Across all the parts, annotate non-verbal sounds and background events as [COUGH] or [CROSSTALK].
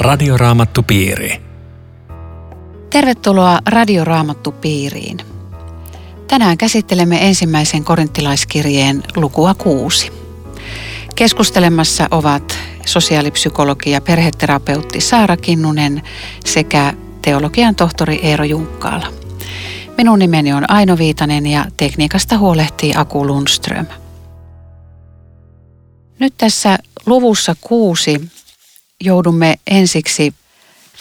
Radioraamattupiiri. Tervetuloa Radioraamattupiiriin. Tänään käsittelemme ensimmäisen korinttilaiskirjeen lukua kuusi. Keskustelemassa ovat sosiaalipsykologi ja perheterapeutti Saara Kinnunen sekä teologian tohtori Eero Junkkaala. Minun nimeni on Aino Viitanen ja tekniikasta huolehtii Aku Lundström. Nyt tässä luvussa kuusi joudumme ensiksi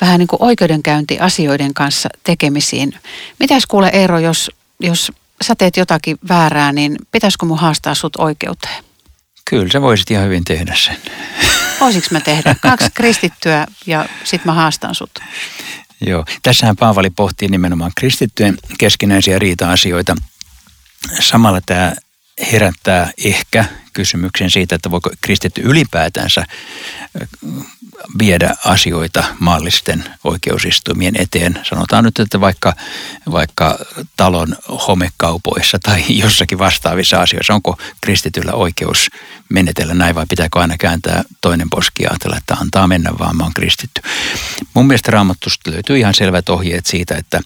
vähän niin kuin oikeudenkäyntiasioiden kanssa tekemisiin. Mitäs kuule Eero, jos, jos sä teet jotakin väärää, niin pitäisikö mun haastaa sut oikeuteen? Kyllä sä voisit ihan hyvin tehdä sen. Voisiko mä tehdä? Kaksi kristittyä ja sit mä haastan sut. Joo, tässähän Paavali pohtii nimenomaan kristittyjen keskinäisiä riita-asioita. Samalla tämä herättää ehkä kysymyksen siitä, että voiko kristitty ylipäätänsä viedä asioita maallisten oikeusistuimien eteen. Sanotaan nyt, että vaikka, vaikka talon homekaupoissa tai [LAUGHS] jossakin vastaavissa asioissa, onko kristityllä oikeus menetellä näin vai pitääkö aina kääntää toinen poski ja ajatella, että antaa mennä vaan, mä oon kristitty. Mun mielestä raamatusta löytyy ihan selvät ohjeet siitä, että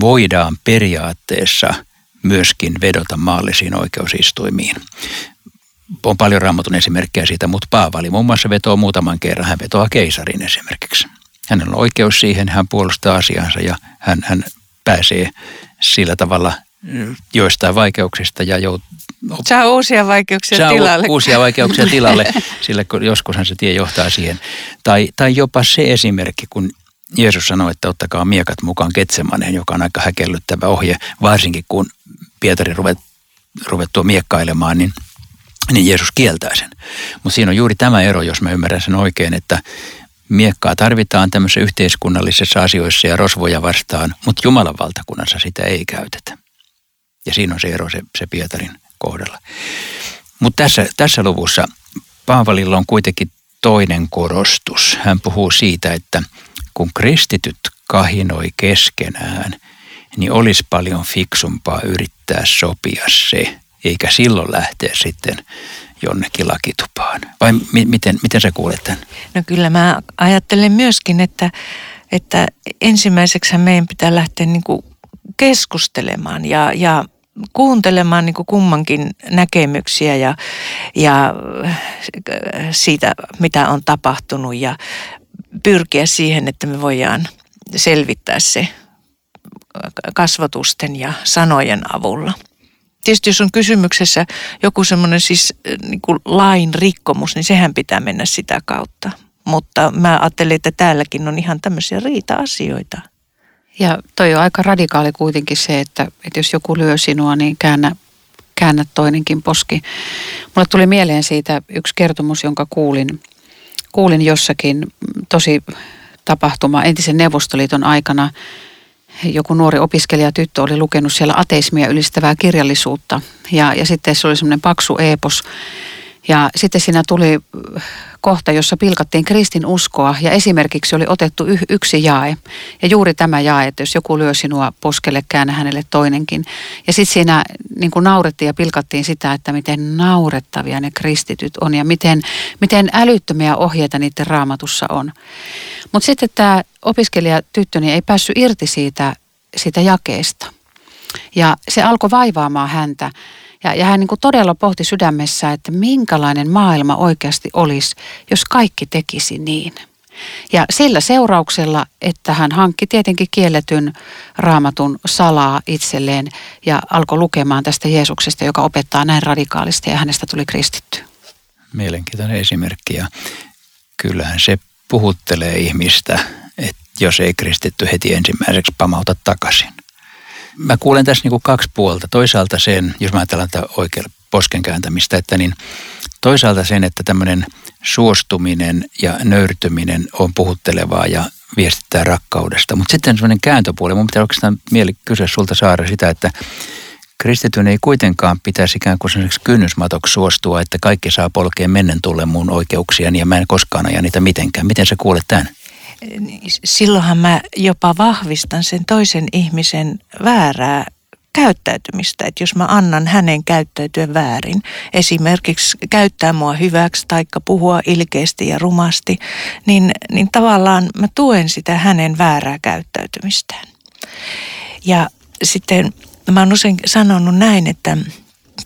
voidaan periaatteessa myöskin vedota maallisiin oikeusistuimiin on paljon raamatun esimerkkejä siitä, mutta Paavali muun muassa vetoo muutaman kerran. Hän vetoaa keisarin esimerkiksi. Hänellä on oikeus siihen, hän puolustaa asiansa ja hän, hän pääsee sillä tavalla mm, joistain vaikeuksista ja jout, Saa uusia vaikeuksia saa tilalle. uusia vaikeuksia tilalle, [LAUGHS] sillä joskushan se tie johtaa siihen. Tai, tai jopa se esimerkki, kun Jeesus sanoi, että ottakaa miekat mukaan Ketsemaneen, joka on aika häkellyttävä ohje, varsinkin kun Pietari ruvet, ruvettua miekkailemaan, niin – niin Jeesus kieltää sen. Mutta siinä on juuri tämä ero, jos mä ymmärrän sen oikein, että miekkaa tarvitaan tämmöisissä yhteiskunnallisissa asioissa ja rosvoja vastaan, mutta Jumalan valtakunnassa sitä ei käytetä. Ja siinä on se ero se, se Pietarin kohdalla. Mutta tässä, tässä luvussa Paavalilla on kuitenkin toinen korostus. Hän puhuu siitä, että kun kristityt kahinoi keskenään, niin olisi paljon fiksumpaa yrittää sopia se, eikä silloin lähteä sitten jonnekin lakitupaan. Vai mi- miten, miten sä kuulet tämän? No kyllä mä ajattelen myöskin, että, että ensimmäiseksi meidän pitää lähteä niin kuin keskustelemaan ja, ja kuuntelemaan niin kuin kummankin näkemyksiä ja, ja siitä, mitä on tapahtunut ja pyrkiä siihen, että me voidaan selvittää se kasvatusten ja sanojen avulla – Tietysti jos on kysymyksessä joku semmoinen siis äh, niin kuin lain rikkomus, niin sehän pitää mennä sitä kautta. Mutta mä ajattelin, että täälläkin on ihan tämmöisiä riita-asioita. Ja toi on aika radikaali kuitenkin se, että, että jos joku lyö sinua, niin käännä, käännä toinenkin poski. Mulle tuli mieleen siitä yksi kertomus, jonka kuulin, kuulin jossakin tosi tapahtuma entisen Neuvostoliiton aikana – joku nuori opiskelijatyttö oli lukenut siellä ateismia ylistävää kirjallisuutta. Ja, ja sitten se oli semmoinen paksu eepos. Ja sitten siinä tuli kohta, jossa pilkattiin kristin uskoa ja esimerkiksi oli otettu y- yksi jae. Ja juuri tämä jae, että jos joku lyö sinua poskelle, käännä hänelle toinenkin. Ja sitten siinä niin kuin naurettiin ja pilkattiin sitä, että miten naurettavia ne kristityt on ja miten, miten älyttömiä ohjeita niiden raamatussa on. Mutta sitten tämä opiskelijatyttöni ei päässyt irti siitä, siitä jakeesta. Ja se alkoi vaivaamaan häntä. Ja, ja hän niin kuin todella pohti sydämessä, että minkälainen maailma oikeasti olisi, jos kaikki tekisi niin. Ja sillä seurauksella, että hän hankki tietenkin kielletyn raamatun salaa itselleen ja alkoi lukemaan tästä Jeesuksesta, joka opettaa näin radikaalisti ja hänestä tuli kristitty. Mielenkiintoinen esimerkki ja kyllähän se puhuttelee ihmistä, että jos ei kristitty heti ensimmäiseksi pamauta takaisin. Mä kuulen tässä niin kuin kaksi puolta. Toisaalta sen, jos mä ajatellaan tätä oikealle posken kääntämistä, että niin toisaalta sen, että tämmöinen suostuminen ja nöyrtyminen on puhuttelevaa ja viestittää rakkaudesta. Mutta sitten semmoinen kääntöpuoli, mun pitää oikeastaan mieli kysyä sulta Saara sitä, että kristityn ei kuitenkaan pitäisi ikään kuin sellaiseksi kynnysmatoksi suostua, että kaikki saa polkea mennen tulle mun oikeuksiani ja mä en koskaan aja niitä mitenkään. Miten sä kuulet tämän? Silloinhan mä jopa vahvistan sen toisen ihmisen väärää käyttäytymistä, että jos mä annan hänen käyttäytyä väärin, esimerkiksi käyttää mua hyväksi tai puhua ilkeästi ja rumasti, niin, niin tavallaan mä tuen sitä hänen väärää käyttäytymistään. Ja sitten mä oon usein sanonut näin, että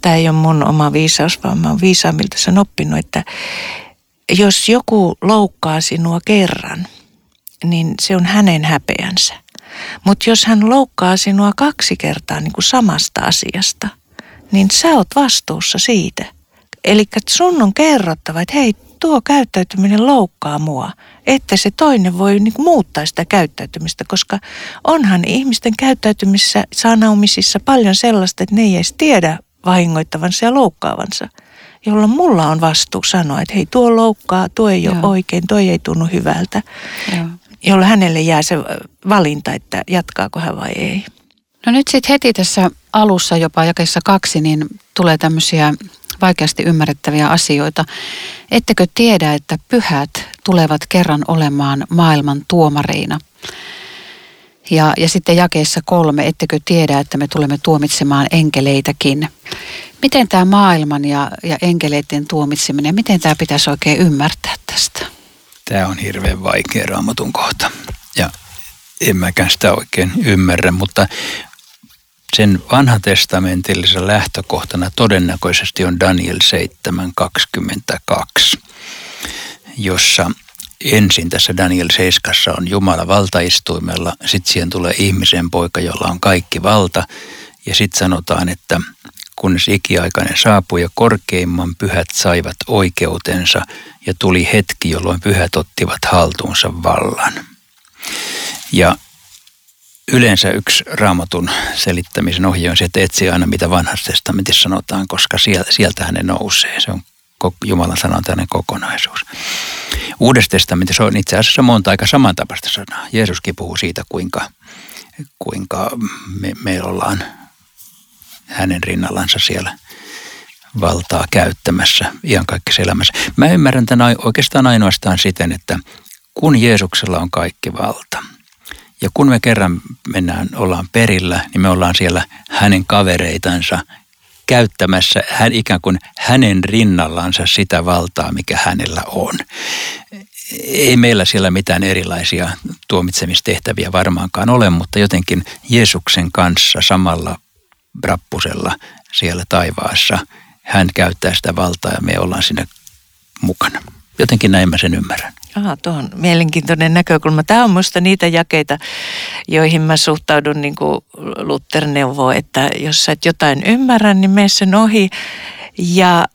tämä ei ole mun oma viisaus, vaan mä oon viisaammilta sen oppinut, että jos joku loukkaa sinua kerran, niin se on hänen häpeänsä. Mutta jos hän loukkaa sinua kaksi kertaa niin kuin samasta asiasta, niin sä oot vastuussa siitä. Eli sun on kerrottava, että hei, tuo käyttäytyminen loukkaa mua, että se toinen voi niin kuin muuttaa sitä käyttäytymistä, koska onhan ihmisten käyttäytymissä, sanaumisissa paljon sellaista, että ne ei edes tiedä vahingoittavansa ja loukkaavansa, jolloin mulla on vastuu sanoa, että hei tuo loukkaa, tuo ei Joo. ole oikein, tuo ei tunnu hyvältä. Joo jolla hänelle jää se valinta, että jatkaako hän vai ei. No nyt sitten heti tässä alussa jopa jakeessa kaksi, niin tulee tämmöisiä vaikeasti ymmärrettäviä asioita. Ettekö tiedä, että pyhät tulevat kerran olemaan maailman tuomareina? Ja, ja sitten jakeessa kolme, ettekö tiedä, että me tulemme tuomitsemaan enkeleitäkin. Miten tämä maailman ja, ja enkeleiden tuomitseminen, miten tämä pitäisi oikein ymmärtää tästä? Tämä on hirveän vaikea raamatun kohta. Ja en mäkään sitä oikein ymmärrä, mutta sen vanhatestamentillisena lähtökohtana todennäköisesti on Daniel 7.22, jossa ensin tässä Daniel 7 on Jumala valtaistuimella, sitten siihen tulee ihmisen poika, jolla on kaikki valta, ja sitten sanotaan, että kunnes ikiaikainen saapui ja korkeimman pyhät saivat oikeutensa ja tuli hetki, jolloin pyhät ottivat haltuunsa vallan. Ja yleensä yksi raamatun selittämisen ohje on se, että etsi aina mitä vanhassa testamentissa sanotaan, koska sieltähän ne nousee. Se on Jumalan sanan tämmöinen kokonaisuus. Uudessa testamentissa on itse asiassa monta aika samantapaista sanaa. Jeesuskin puhuu siitä, kuinka, kuinka me, me ollaan hänen rinnallansa siellä valtaa käyttämässä kaikki elämässä. Mä ymmärrän tämän oikeastaan ainoastaan siten, että kun Jeesuksella on kaikki valta ja kun me kerran mennään, ollaan perillä, niin me ollaan siellä hänen kavereitansa käyttämässä hän, ikään kuin hänen rinnallansa sitä valtaa, mikä hänellä on. Ei meillä siellä mitään erilaisia tuomitsemistehtäviä varmaankaan ole, mutta jotenkin Jeesuksen kanssa samalla rappusella siellä taivaassa. Hän käyttää sitä valtaa ja me ollaan sinne mukana. Jotenkin näin mä sen ymmärrän. Aha, tuo on mielenkiintoinen näkökulma. Tämä on minusta niitä jakeita, joihin mä suhtaudun niin kuin Luther neuvoo, että jos sä et jotain ymmärrä, niin mene sen ohi. Ja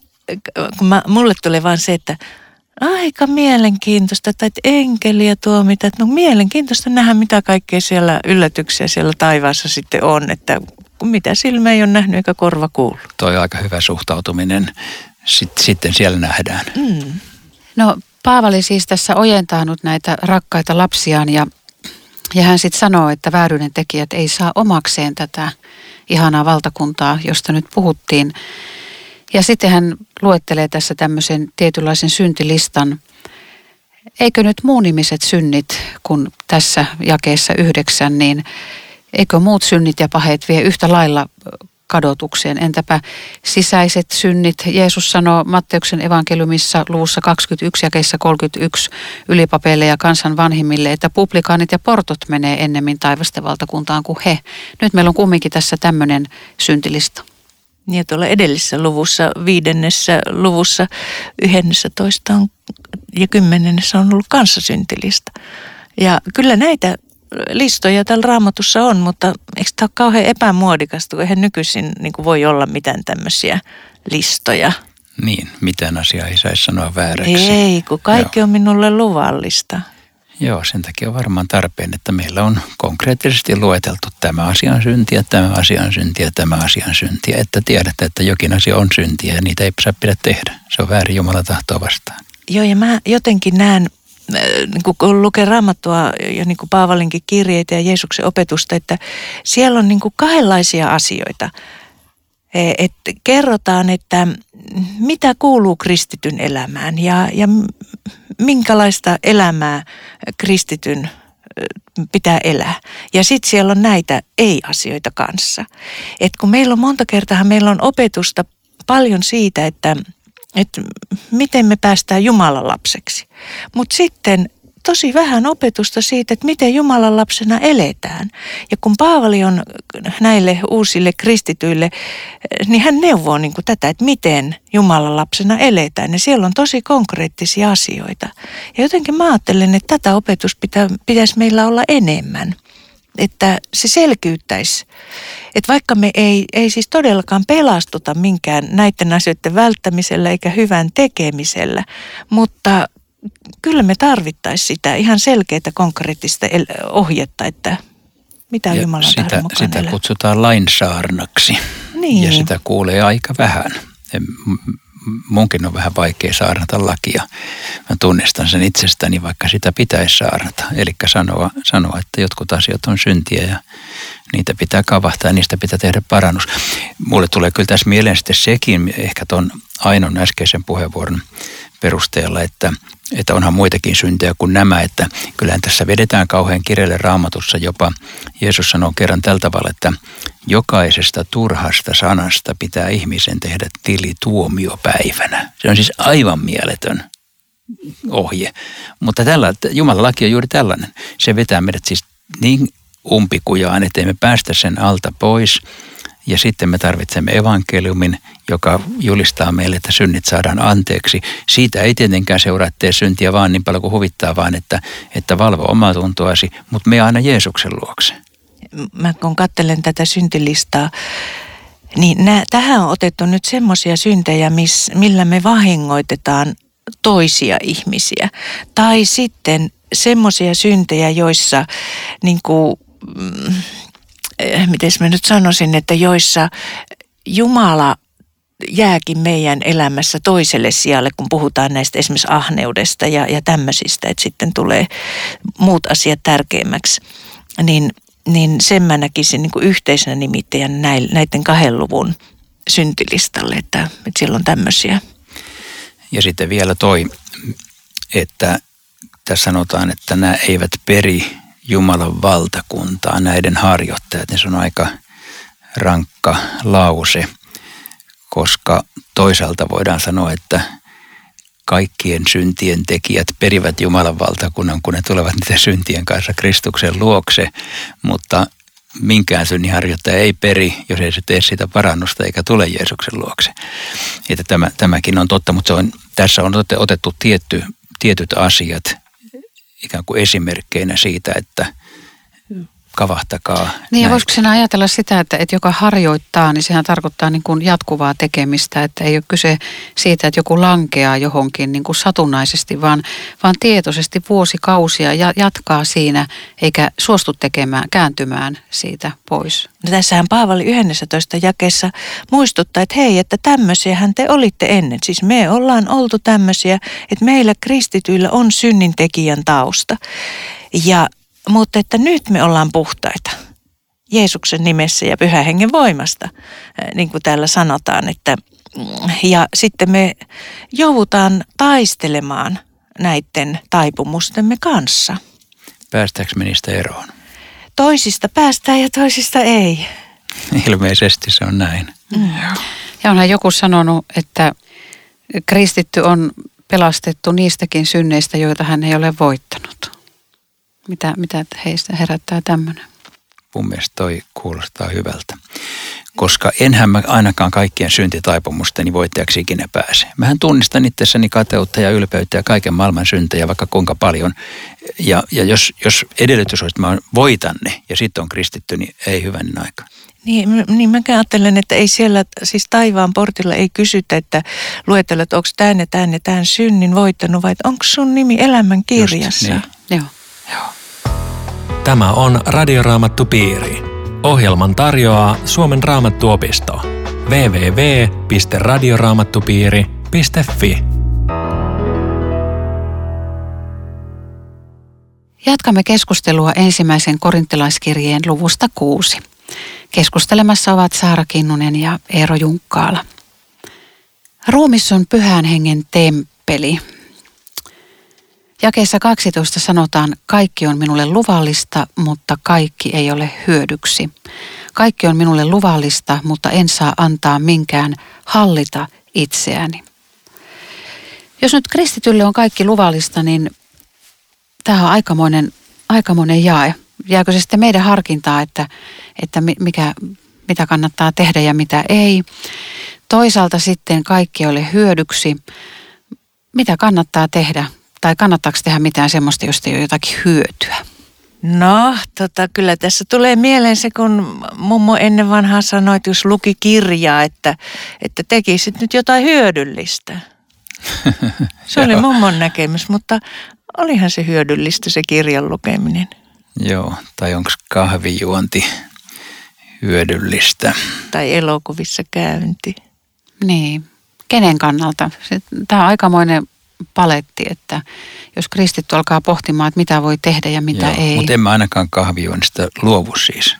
kun mä, mulle tulee vaan se, että aika mielenkiintoista, että enkeliä tuo mitä. No mielenkiintoista nähdä, mitä kaikkea siellä yllätyksiä siellä taivaassa sitten on, että mitä silmä ei ole nähnyt eikä korva kuullut. Toi on aika hyvä suhtautuminen. Sitten, sitten siellä nähdään. Mm. No Paavali siis tässä ojentanut näitä rakkaita lapsiaan ja, ja hän sitten sanoo, että vääryyden tekijät ei saa omakseen tätä ihanaa valtakuntaa, josta nyt puhuttiin. Ja sitten hän luettelee tässä tämmöisen tietynlaisen syntilistan. Eikö nyt muunimiset synnit, kun tässä jakeessa yhdeksän, niin eikö muut synnit ja paheet vie yhtä lailla kadotukseen. Entäpä sisäiset synnit? Jeesus sanoo Matteuksen evankeliumissa luvussa 21 ja keissä 31 ylipapeille ja kansan vanhimmille, että publikaanit ja portot menee ennemmin taivasten valtakuntaan kuin he. Nyt meillä on kumminkin tässä tämmöinen syntilista. Niin tuolla edellisessä luvussa, viidennessä luvussa, yhdennessä toista on, ja kymmenennessä on ollut kanssasyntilista. Ja kyllä näitä listoja täällä raamatussa on, mutta eikö tämä ole kauhean epämuodikasta, kun eihän nykyisin niin kuin voi olla mitään tämmöisiä listoja. Niin, mitään asiaa ei saisi sanoa vääräksi. Ei, kun kaikki Joo. on minulle luvallista. Joo, sen takia on varmaan tarpeen, että meillä on konkreettisesti lueteltu tämä asian syntiä, tämä asian syntiä, tämä asian syntiä, että tiedätte, että jokin asia on syntiä ja niitä ei saa pidä tehdä. Se on väärin Jumalan tahtoa vastaan. Joo, ja mä jotenkin näen niin kun lukee raamattua ja niin kuin Paavalinkin kirjeitä ja Jeesuksen opetusta, että siellä on niin kuin kahdenlaisia asioita. E, että kerrotaan, että mitä kuuluu kristityn elämään ja, ja minkälaista elämää kristityn pitää elää. Ja sitten siellä on näitä ei-asioita kanssa. Et kun meillä on monta kertaa, meillä on opetusta paljon siitä, että, että miten me päästään Jumalan lapseksi. Mutta sitten tosi vähän opetusta siitä, että miten Jumalan lapsena eletään. Ja kun Paavali on näille uusille kristityille, niin hän neuvoo niin kuin tätä, että miten Jumalan lapsena eletään. Ja siellä on tosi konkreettisia asioita. Ja jotenkin mä ajattelen, että tätä opetusta pitä, pitäisi meillä olla enemmän. Että se selkiyttäisi. Että vaikka me ei, ei siis todellakaan pelastuta minkään näiden asioiden välttämisellä eikä hyvän tekemisellä, mutta kyllä me tarvittaisiin sitä ihan selkeää konkreettista ohjetta, että mitä ja Jumalan sitä, sitä elää. kutsutaan lainsaarnaksi niin. ja sitä kuulee aika vähän. Munkin on vähän vaikea saarnata lakia. Mä tunnistan sen itsestäni, vaikka sitä pitäisi saarnata. Eli sanoa, sanoa, että jotkut asiat on syntiä ja niitä pitää kavahtaa ja niistä pitää tehdä parannus. Mulle tulee kyllä tässä mieleen sitten sekin, ehkä tuon Ainon äskeisen puheenvuoron perusteella, että, että onhan muitakin syntejä kuin nämä, että kyllähän tässä vedetään kauhean kirjalle raamatussa jopa. Jeesus sanoo kerran tällä tavalla, että jokaisesta turhasta sanasta pitää ihmisen tehdä tili tuomiopäivänä. Se on siis aivan mieletön ohje. Mutta tällä, Jumalan laki on juuri tällainen. Se vetää meidät siis niin umpikujaan, ettei me päästä sen alta pois – ja sitten me tarvitsemme evankeliumin, joka julistaa meille, että synnit saadaan anteeksi. Siitä ei tietenkään seuraa, tee syntiä vaan niin paljon kuin huvittaa, vaan että, että valvo omaa tuntoasi, mutta me aina Jeesuksen luokse. Mä kun katselen tätä syntilistaa, niin nää, tähän on otettu nyt semmoisia syntejä, miss, millä me vahingoitetaan toisia ihmisiä. Tai sitten semmoisia syntejä, joissa niin kuin, mm, miten mä nyt sanoisin, että joissa Jumala jääkin meidän elämässä toiselle sijalle, kun puhutaan näistä esimerkiksi ahneudesta ja, ja tämmöisistä, että sitten tulee muut asiat tärkeämmäksi, niin, niin sen mä näkisin niin kuin yhteisenä nimittäjän näiden kahden luvun syntilistalle, että, että siellä on tämmöisiä. Ja sitten vielä toi, että tässä sanotaan, että nämä eivät peri Jumalan valtakuntaa näiden harjoittajat, niin se on aika rankka lause, koska toisaalta voidaan sanoa, että kaikkien syntien tekijät perivät Jumalan valtakunnan, kun ne tulevat niiden syntien kanssa Kristuksen luokse, mutta minkään synninharjoittaja ei peri, jos ei se tee sitä parannusta eikä tule Jeesuksen luokse. Että tämä, tämäkin on totta, mutta se on, tässä on otettu tietty, tietyt asiat ikään kuin esimerkkeinä siitä, että kavahtakaa. Niin ja voisiko sinä ajatella sitä, että, että joka harjoittaa, niin sehän tarkoittaa niin kuin jatkuvaa tekemistä, että ei ole kyse siitä, että joku lankeaa johonkin niin kuin satunnaisesti, vaan, vaan tietoisesti vuosikausia ja jatkaa siinä, eikä suostu tekemään, kääntymään siitä pois. No tässähän Paavali 11 jakeessa muistuttaa, että hei, että tämmöisiähän te olitte ennen. Siis me ollaan oltu tämmöisiä, että meillä kristityillä on synnintekijän tausta. Ja mutta että nyt me ollaan puhtaita. Jeesuksen nimessä ja pyhän hengen voimasta, niin kuin täällä sanotaan. Että, ja sitten me joudutaan taistelemaan näiden taipumustemme kanssa. Päästäänkö me niistä eroon? Toisista päästään ja toisista ei. [LAUGHS] Ilmeisesti se on näin. Mm. Ja onhan joku sanonut, että kristitty on pelastettu niistäkin synneistä, joita hän ei ole voittanut. Mitä, mitä heistä herättää tämmöinen? Mun mielestä toi kuulostaa hyvältä. Koska enhän mä ainakaan kaikkien syntitaipumusteni voittajaksi ikinä pääse. Mähän tunnistan itsessäni kateutta ja ylpeyttä ja kaiken maailman syntejä vaikka kuinka paljon. Ja, ja jos, jos edellytys olisi, että mä voitan ne ja sitten on kristitty, niin ei hyvänen aika. Niin, niin mä ajattelen, että ei siellä, siis taivaan portilla ei kysytä, että luetella, että onko tämän ja tämän ja tämän synnin voittanut vai onko sun nimi elämän kirjassa. Just, niin. Joo. Joo. Tämä on Radioraamattu Piiri. Ohjelman tarjoaa Suomen raamattuopisto. www.radioraamattupiiri.fi Jatkamme keskustelua ensimmäisen korintilaiskirjeen luvusta kuusi. Keskustelemassa ovat Saara Kinnunen ja Eero Junkkaala. Ruumis on pyhän hengen temppeli. Jakeessa 12 sanotaan, kaikki on minulle luvallista, mutta kaikki ei ole hyödyksi. Kaikki on minulle luvallista, mutta en saa antaa minkään hallita itseäni. Jos nyt kristitylle on kaikki luvallista, niin tämä on aikamoinen, aikamoinen jae. Jääkö se sitten meidän harkintaa, että, että mikä, mitä kannattaa tehdä ja mitä ei. Toisaalta sitten kaikki ole hyödyksi. Mitä kannattaa tehdä tai kannattaako tehdä mitään semmoista, josta ei ole jotakin hyötyä? No, tota, kyllä tässä tulee mieleen se, kun mummo ennen vanhaa sanoi, että jos luki kirjaa, että, että tekisit nyt jotain hyödyllistä. [LAUGHS] Se oli mummon näkemys, mutta olihan se hyödyllistä se kirjan lukeminen. Joo, tai onko kahvijuonti hyödyllistä? Tai elokuvissa käynti. Niin, kenen kannalta? Tämä on aikamoinen paletti, että jos kristitty alkaa pohtimaan, että mitä voi tehdä ja mitä Joo, ei. Mutta en mä ainakaan kahvioinnista luovu siis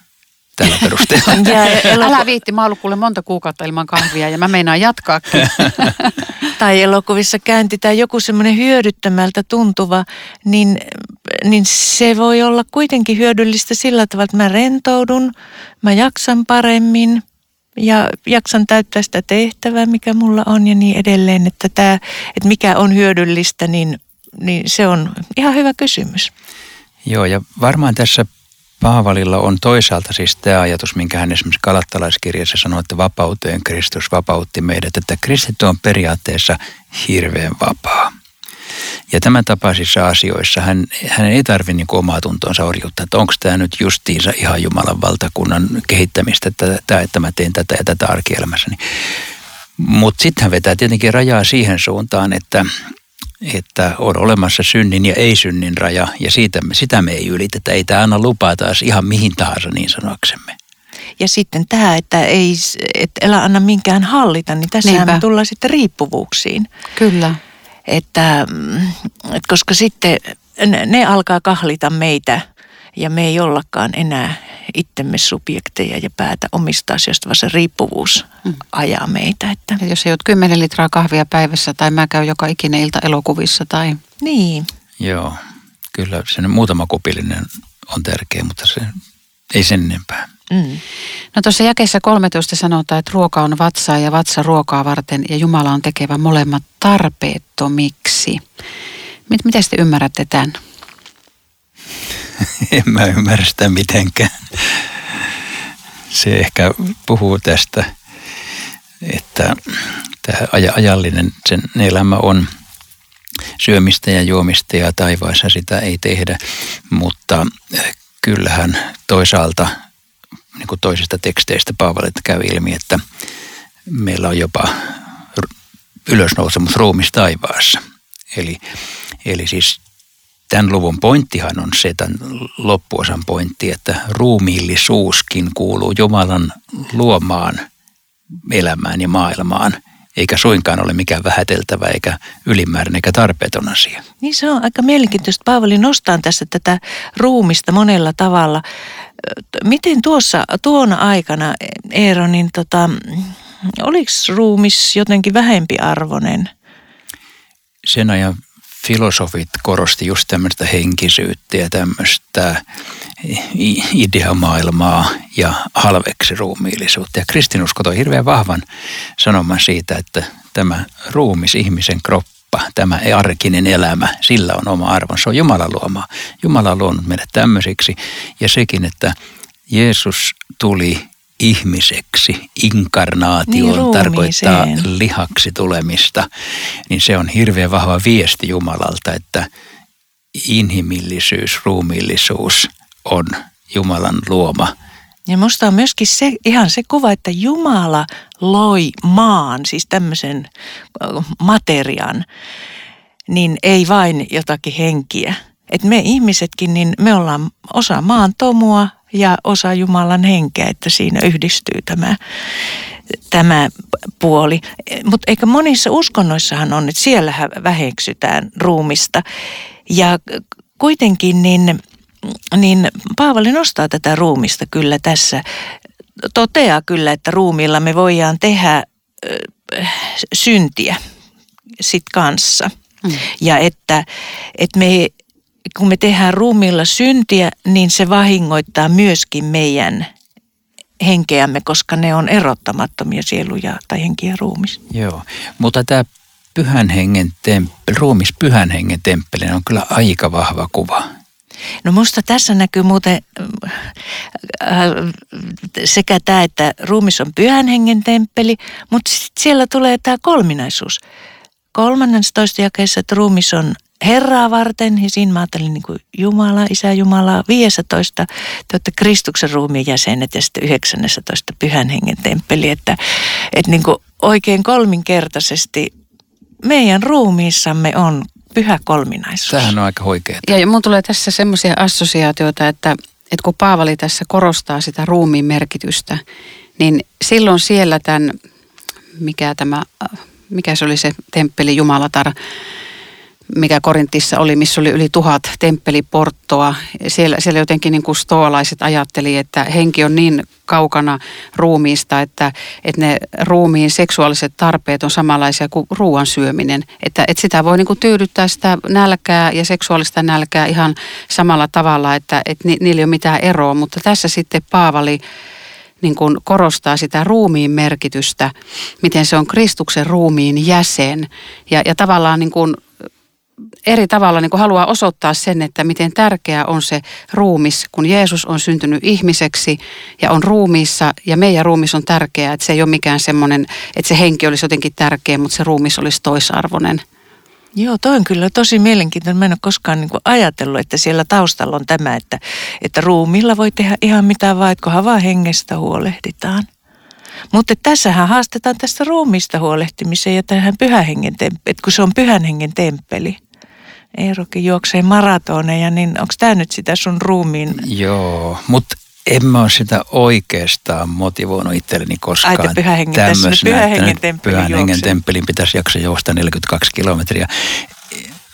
tällä [LAUGHS] perusteella. ja eloku... Älä viitti, mä ollut kuule monta kuukautta ilman kahvia ja mä meinaan jatkaakin. [LAUGHS] tai elokuvissa käynti tai joku semmoinen hyödyttömältä tuntuva, niin, niin se voi olla kuitenkin hyödyllistä sillä tavalla, että mä rentoudun, mä jaksan paremmin, ja jaksan täyttää sitä tehtävää, mikä mulla on ja niin edelleen. Että, tämä, että mikä on hyödyllistä, niin, niin se on ihan hyvä kysymys. Joo, ja varmaan tässä Paavalilla on toisaalta siis tämä ajatus, minkä hän esimerkiksi kalattalaiskirjassa sanoi, että vapauteen Kristus vapautti meidät, että kristitty on periaatteessa hirveän vapaa. Ja tämän tapaisissa asioissa hän, hän ei tarvitse niin omaa tuntoonsa orjuuttaa, että onko tämä nyt justiinsa ihan Jumalan valtakunnan kehittämistä, että, tämä, että mä teen tätä ja tätä arkielämässäni. Mutta sitten hän vetää tietenkin rajaa siihen suuntaan, että, että on olemassa synnin ja ei-synnin raja, ja siitä, sitä me ei ylitetä. Ei tämä anna lupaa taas ihan mihin tahansa niin sanoksemme. Ja sitten tämä, että ei että älä anna minkään hallita, niin tässä me tullaan sitten riippuvuuksiin. Kyllä. Että, mm, että koska sitten ne, ne alkaa kahlita meitä ja me ei ollakaan enää itsemme subjekteja ja päätä omista asioista, vaan se riippuvuus mm. ajaa meitä. Että. Ja jos ei ole 10 litraa kahvia päivässä tai mä käyn joka ikinen ilta elokuvissa tai... Niin. Joo, kyllä sen muutama kopillinen on tärkeä, mutta se ei sen enempää. Mm. No tuossa jakeessa 13 sanotaan, että ruoka on vatsaa ja vatsa ruokaa varten ja Jumala on tekevä molemmat tarpeettomiksi. Mit, miten te ymmärrätte tämän? [LAUGHS] en mä ymmärrä sitä mitenkään. Se ehkä puhuu tästä, että tämä ajallinen sen elämä on syömistä ja juomista ja taivaassa sitä ei tehdä, mutta kyllähän toisaalta niin kuin toisista teksteistä Paavalilta käy ilmi, että meillä on jopa ylösnousemus ruumis taivaassa. Eli, eli siis tämän luvun pointtihan on se, tämän loppuosan pointti, että ruumiillisuuskin kuuluu Jumalan luomaan elämään ja maailmaan – eikä suinkaan ole mikään vähäteltävä eikä ylimääräinen eikä tarpeeton asia. Niin se on aika mielenkiintoista. Paavali nostaa tässä tätä ruumista monella tavalla. Miten tuossa tuona aikana, Eero, niin tota, oliko ruumis jotenkin vähempiarvoinen? Sen ajan filosofit korosti just tämmöistä henkisyyttä ja tämmöistä ideamaailmaa ja halveksi ruumiillisuutta. Ja kristinusko toi hirveän vahvan sanoman siitä, että tämä ruumis, ihmisen kroppa, tämä arkinen elämä, sillä on oma arvon. Se on Jumalan luoma. Jumala on luonut meidät tämmöisiksi. Ja sekin, että Jeesus tuli ihmiseksi, inkarnaatio niin, tarkoittaa lihaksi tulemista, niin se on hirveän vahva viesti Jumalalta, että inhimillisyys, ruumiillisuus on Jumalan luoma. Ja musta on myöskin se, ihan se kuva, että Jumala loi maan, siis tämmöisen materian, niin ei vain jotakin henkiä. Et me ihmisetkin, niin me ollaan osa maan tomua, ja osa Jumalan henkeä, että siinä yhdistyy tämä, tämä puoli. Mutta eikä monissa uskonnoissahan on, että siellä väheksytään ruumista. Ja kuitenkin niin, niin Paavali nostaa tätä ruumista kyllä tässä. Toteaa kyllä, että ruumiilla me voidaan tehdä syntiä sit kanssa – Mm. Ja että, että me, kun me tehdään ruumiilla syntiä, niin se vahingoittaa myöskin meidän henkeämme, koska ne on erottamattomia sieluja tai henkiä ruumis. Joo, mutta tämä pyhän hengen temppeli, ruumis pyhän hengen temppeli on kyllä aika vahva kuva. No musta tässä näkyy muuten äh, sekä tämä, että ruumis on pyhän hengen temppeli, mutta siellä tulee tämä kolminaisuus. toista jakeessa, että ruumis on Herraa varten, ja siinä mä ajattelin niin kuin Jumala, Isä Jumala, 15, te olette Kristuksen ruumiin jäsenet ja sitten 19 pyhän hengen temppeli, että, että niin kuin oikein kolminkertaisesti meidän ruumiissamme on pyhä kolminaisuus. Tämähän on aika oikea. Ja mun tulee tässä semmoisia assosiaatioita, että, että kun Paavali tässä korostaa sitä ruumiin merkitystä, niin silloin siellä tämän, mikä tämä, mikä se oli se temppeli Jumalatar, mikä Korintissa oli, missä oli yli tuhat temppeliporttoa. Siellä, siellä jotenkin niin kuin stoalaiset ajatteli, että henki on niin kaukana ruumiista, että, että ne ruumiin seksuaaliset tarpeet on samanlaisia kuin ruoan syöminen. Että, että sitä voi niin kuin tyydyttää sitä nälkää ja seksuaalista nälkää ihan samalla tavalla, että, että ni, niillä ei ole mitään eroa. Mutta tässä sitten Paavali niin kuin korostaa sitä ruumiin merkitystä, miten se on Kristuksen ruumiin jäsen. Ja, ja tavallaan niin kuin eri tavalla niin kuin haluaa osoittaa sen, että miten tärkeää on se ruumis, kun Jeesus on syntynyt ihmiseksi ja on ruumiissa ja meidän ruumis on tärkeää, että se ei ole mikään semmoinen, että se henki olisi jotenkin tärkeä, mutta se ruumis olisi toisarvoinen. Joo, toi on kyllä tosi mielenkiintoinen. Mä en ole koskaan niin ajatellut, että siellä taustalla on tämä, että, että ruumilla voi tehdä ihan mitä vaan, että vaan hengestä huolehditaan. Mutta tässähän haastetaan tästä ruumista huolehtimiseen ja tähän pyhän hengen temppeli, kun se on pyhän hengen temppeli. Eerokin juoksee maratoneja, niin onko tämä nyt sitä sun ruumiin? Joo, mutta en mä ole sitä oikeastaan motivoinut itselleni koskaan. Ai, pyhä hengen, pyhä hengen temppelin pyhän hengen temppelin pitäisi jaksaa juosta 42 kilometriä.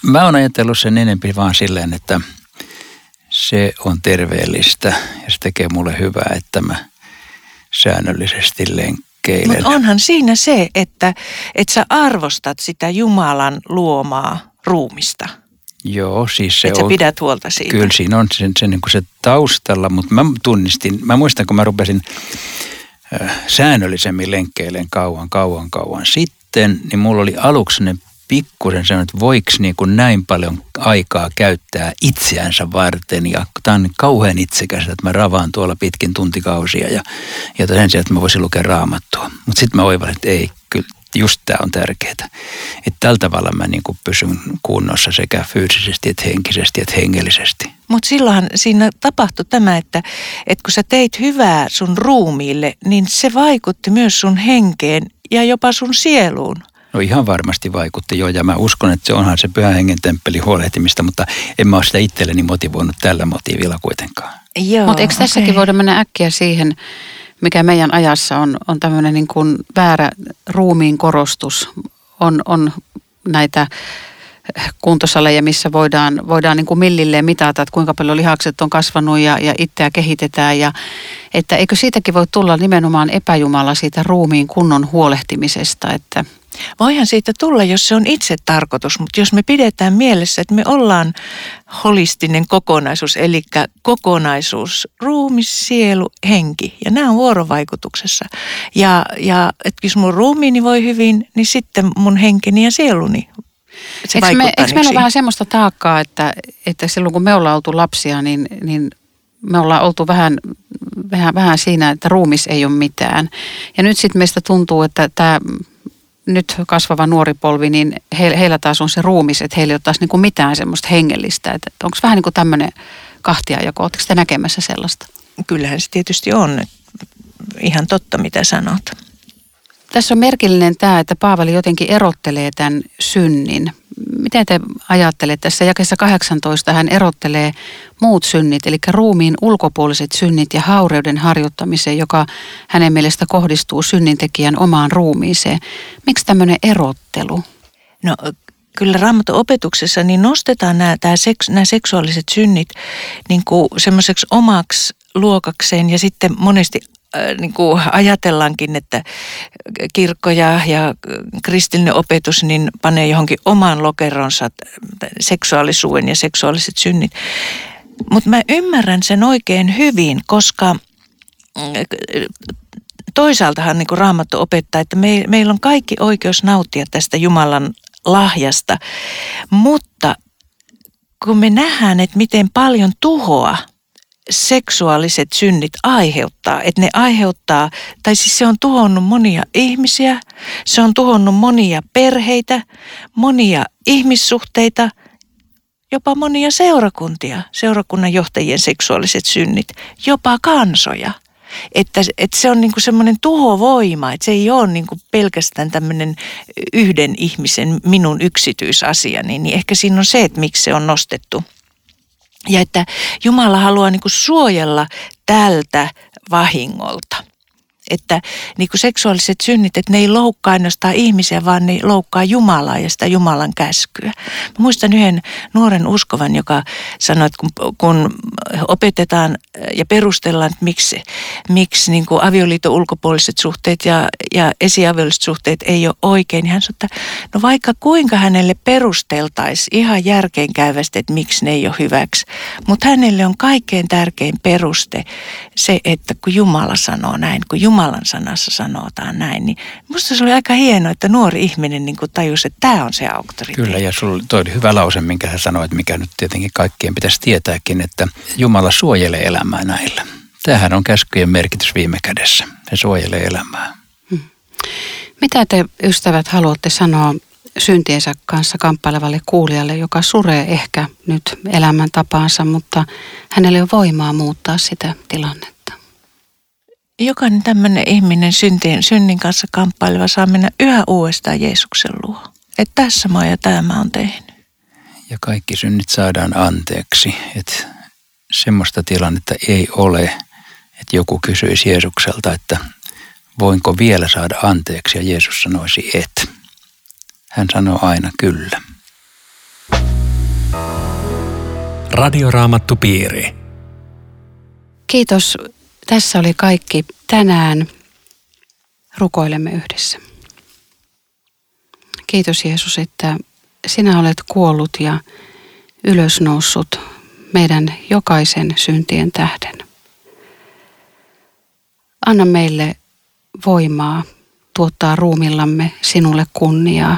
Mä oon ajatellut sen enempi vaan silleen, että se on terveellistä ja se tekee mulle hyvää, että mä säännöllisesti lenkkeilen. Mutta onhan siinä se, että, että sä arvostat sitä Jumalan luomaa ruumista – Joo, siis se Että on... pidät huolta siitä. Kyllä siinä on se, se, niin kuin se taustalla, mutta mä tunnistin, mä muistan kun mä rupesin äh, säännöllisemmin lenkkeilen kauan, kauan, kauan sitten, niin mulla oli aluksi ne pikkusen sanonut, että voiko niin kuin näin paljon aikaa käyttää itseänsä varten. Ja tämä on kauhean itsekästä, että mä ravaan tuolla pitkin tuntikausia ja, ja sen sijaan, että mä voisin lukea raamattua. Mutta sitten mä oivalsin, että ei, kyllä just tämä on tärkeää. Että tällä tavalla mä niin kuin pysyn kunnossa sekä fyysisesti että henkisesti että hengellisesti. Mutta silloinhan siinä tapahtui tämä, että, että kun sä teit hyvää sun ruumiille, niin se vaikutti myös sun henkeen ja jopa sun sieluun. No ihan varmasti vaikutti jo ja mä uskon, että se onhan se pyhän hengen temppeli huolehtimista, mutta en mä ole sitä itselleni motivoinut tällä motiivilla kuitenkaan. Mutta eikö tässäkin okay. voida mennä äkkiä siihen, mikä meidän ajassa on, on tämmöinen niin kuin väärä ruumiin korostus. On, on näitä kuntosaleja, missä voidaan, voidaan niin kuin millilleen mitata, että kuinka paljon lihakset on kasvanut ja, ja itseä kehitetään. Ja, että eikö siitäkin voi tulla nimenomaan epäjumala siitä ruumiin kunnon huolehtimisesta, että – Voihan siitä tulla, jos se on itse tarkoitus, mutta jos me pidetään mielessä, että me ollaan holistinen kokonaisuus, eli kokonaisuus, ruumi, sielu, henki, ja nämä on vuorovaikutuksessa. Ja, ja että jos mun ruumiini voi hyvin, niin sitten mun henkeni ja sieluni se eikö, me, eikö meillä ole vähän semmoista taakkaa, että, että silloin kun me ollaan oltu lapsia, niin, niin me ollaan oltu vähän, vähän, vähän siinä, että ruumis ei ole mitään. Ja nyt sitten meistä tuntuu, että tämä nyt kasvava nuori polvi, niin he, heillä taas on se ruumis, että heillä ei ole taas niin kuin mitään semmoista hengellistä. Onko vähän niin kuin tämmöinen kahtiajako? Oletteko te näkemässä sellaista? Kyllähän se tietysti on. Ihan totta, mitä sanot. Tässä on merkillinen tämä, että Paavali jotenkin erottelee tämän synnin. Miten te ajattelette? Tässä jakessa 18 hän erottelee muut synnit, eli ruumiin ulkopuoliset synnit ja haureuden harjoittamiseen, joka hänen mielestä kohdistuu synnintekijän omaan ruumiiseen. Miksi tämmöinen erottelu? No kyllä raamatun opetuksessa niin nostetaan nämä, tämä seks, nämä seksuaaliset synnit niin kuin semmoiseksi omaksi luokakseen ja sitten monesti niin kuin ajatellaankin, että kirkko ja, ja kristillinen opetus niin panee johonkin oman lokeronsa seksuaalisuuden ja seksuaaliset synnit. Mutta mä ymmärrän sen oikein hyvin, koska mm, toisaaltahan niin kuin Raamattu opettaa, että me, meillä on kaikki oikeus nauttia tästä Jumalan lahjasta, mutta kun me nähdään, että miten paljon tuhoa seksuaaliset synnit aiheuttaa, että ne aiheuttaa, tai siis se on tuhonnut monia ihmisiä, se on tuhonnut monia perheitä, monia ihmissuhteita, jopa monia seurakuntia, seurakunnan johtajien seksuaaliset synnit, jopa kansoja – että, että se on niin semmoinen tuhovoima, että se ei ole niin pelkästään tämmöinen yhden ihmisen minun yksityisasiani, niin ehkä siinä on se, että miksi se on nostettu. Ja että Jumala haluaa niin suojella tältä vahingolta että niin kuin seksuaaliset synnit, että ne ei loukkaa ainoastaan ihmisiä, vaan ne loukkaa Jumalaa ja sitä Jumalan käskyä. Mä muistan yhden nuoren uskovan, joka sanoi, että kun, kun opetetaan ja perustellaan, että miksi, miksi niin kuin avioliiton ulkopuoliset suhteet ja, ja esiavioliset suhteet ei ole oikein, niin hän sanoi, että no vaikka kuinka hänelle perusteltaisiin ihan järkeenkäyvästi, että miksi ne ei ole hyväksi, mutta hänelle on kaikkein tärkein peruste se, että kun Jumala sanoo näin, kun Jumala Jumalan sanassa sanotaan näin, niin musta se oli aika hienoa, että nuori ihminen niin tajusi, että tämä on se auktoriteetti. Kyllä, ja sulla toi oli hyvä lause, minkä hän sanoi, että mikä nyt tietenkin kaikkien pitäisi tietääkin, että Jumala suojelee elämää näillä. Tämähän on käskyjen merkitys viime kädessä. Se suojelee elämää. Hmm. Mitä te ystävät haluatte sanoa syntiensä kanssa kamppailevalle kuulijalle, joka suree ehkä nyt elämäntapaansa, mutta hänelle on voimaa muuttaa sitä tilannetta? Jokainen tämmöinen ihminen syntin, synnin kanssa kamppaileva saa mennä yhä uudestaan Jeesuksen luo. Että tässä mä ja tämä on tehnyt. Ja kaikki synnit saadaan anteeksi. Että semmoista tilannetta ei ole, että joku kysyisi Jeesukselta, että voinko vielä saada anteeksi ja Jeesus sanoisi et. Hän sanoo aina kyllä. Radioraamattu piiri. Kiitos tässä oli kaikki tänään. Rukoilemme yhdessä. Kiitos Jeesus, että sinä olet kuollut ja ylösnoussut meidän jokaisen syntien tähden. Anna meille voimaa tuottaa ruumillamme sinulle kunniaa.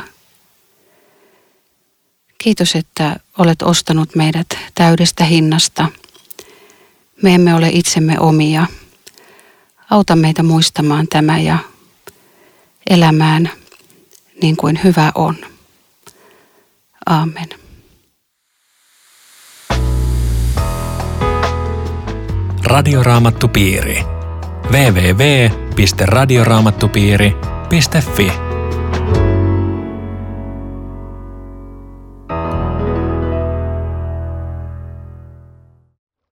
Kiitos, että olet ostanut meidät täydestä hinnasta – me emme ole itsemme omia. Auta meitä muistamaan tämä ja elämään niin kuin hyvä on. Aamen. Radioraamattupiiri. www.radioraamattupiiri.fi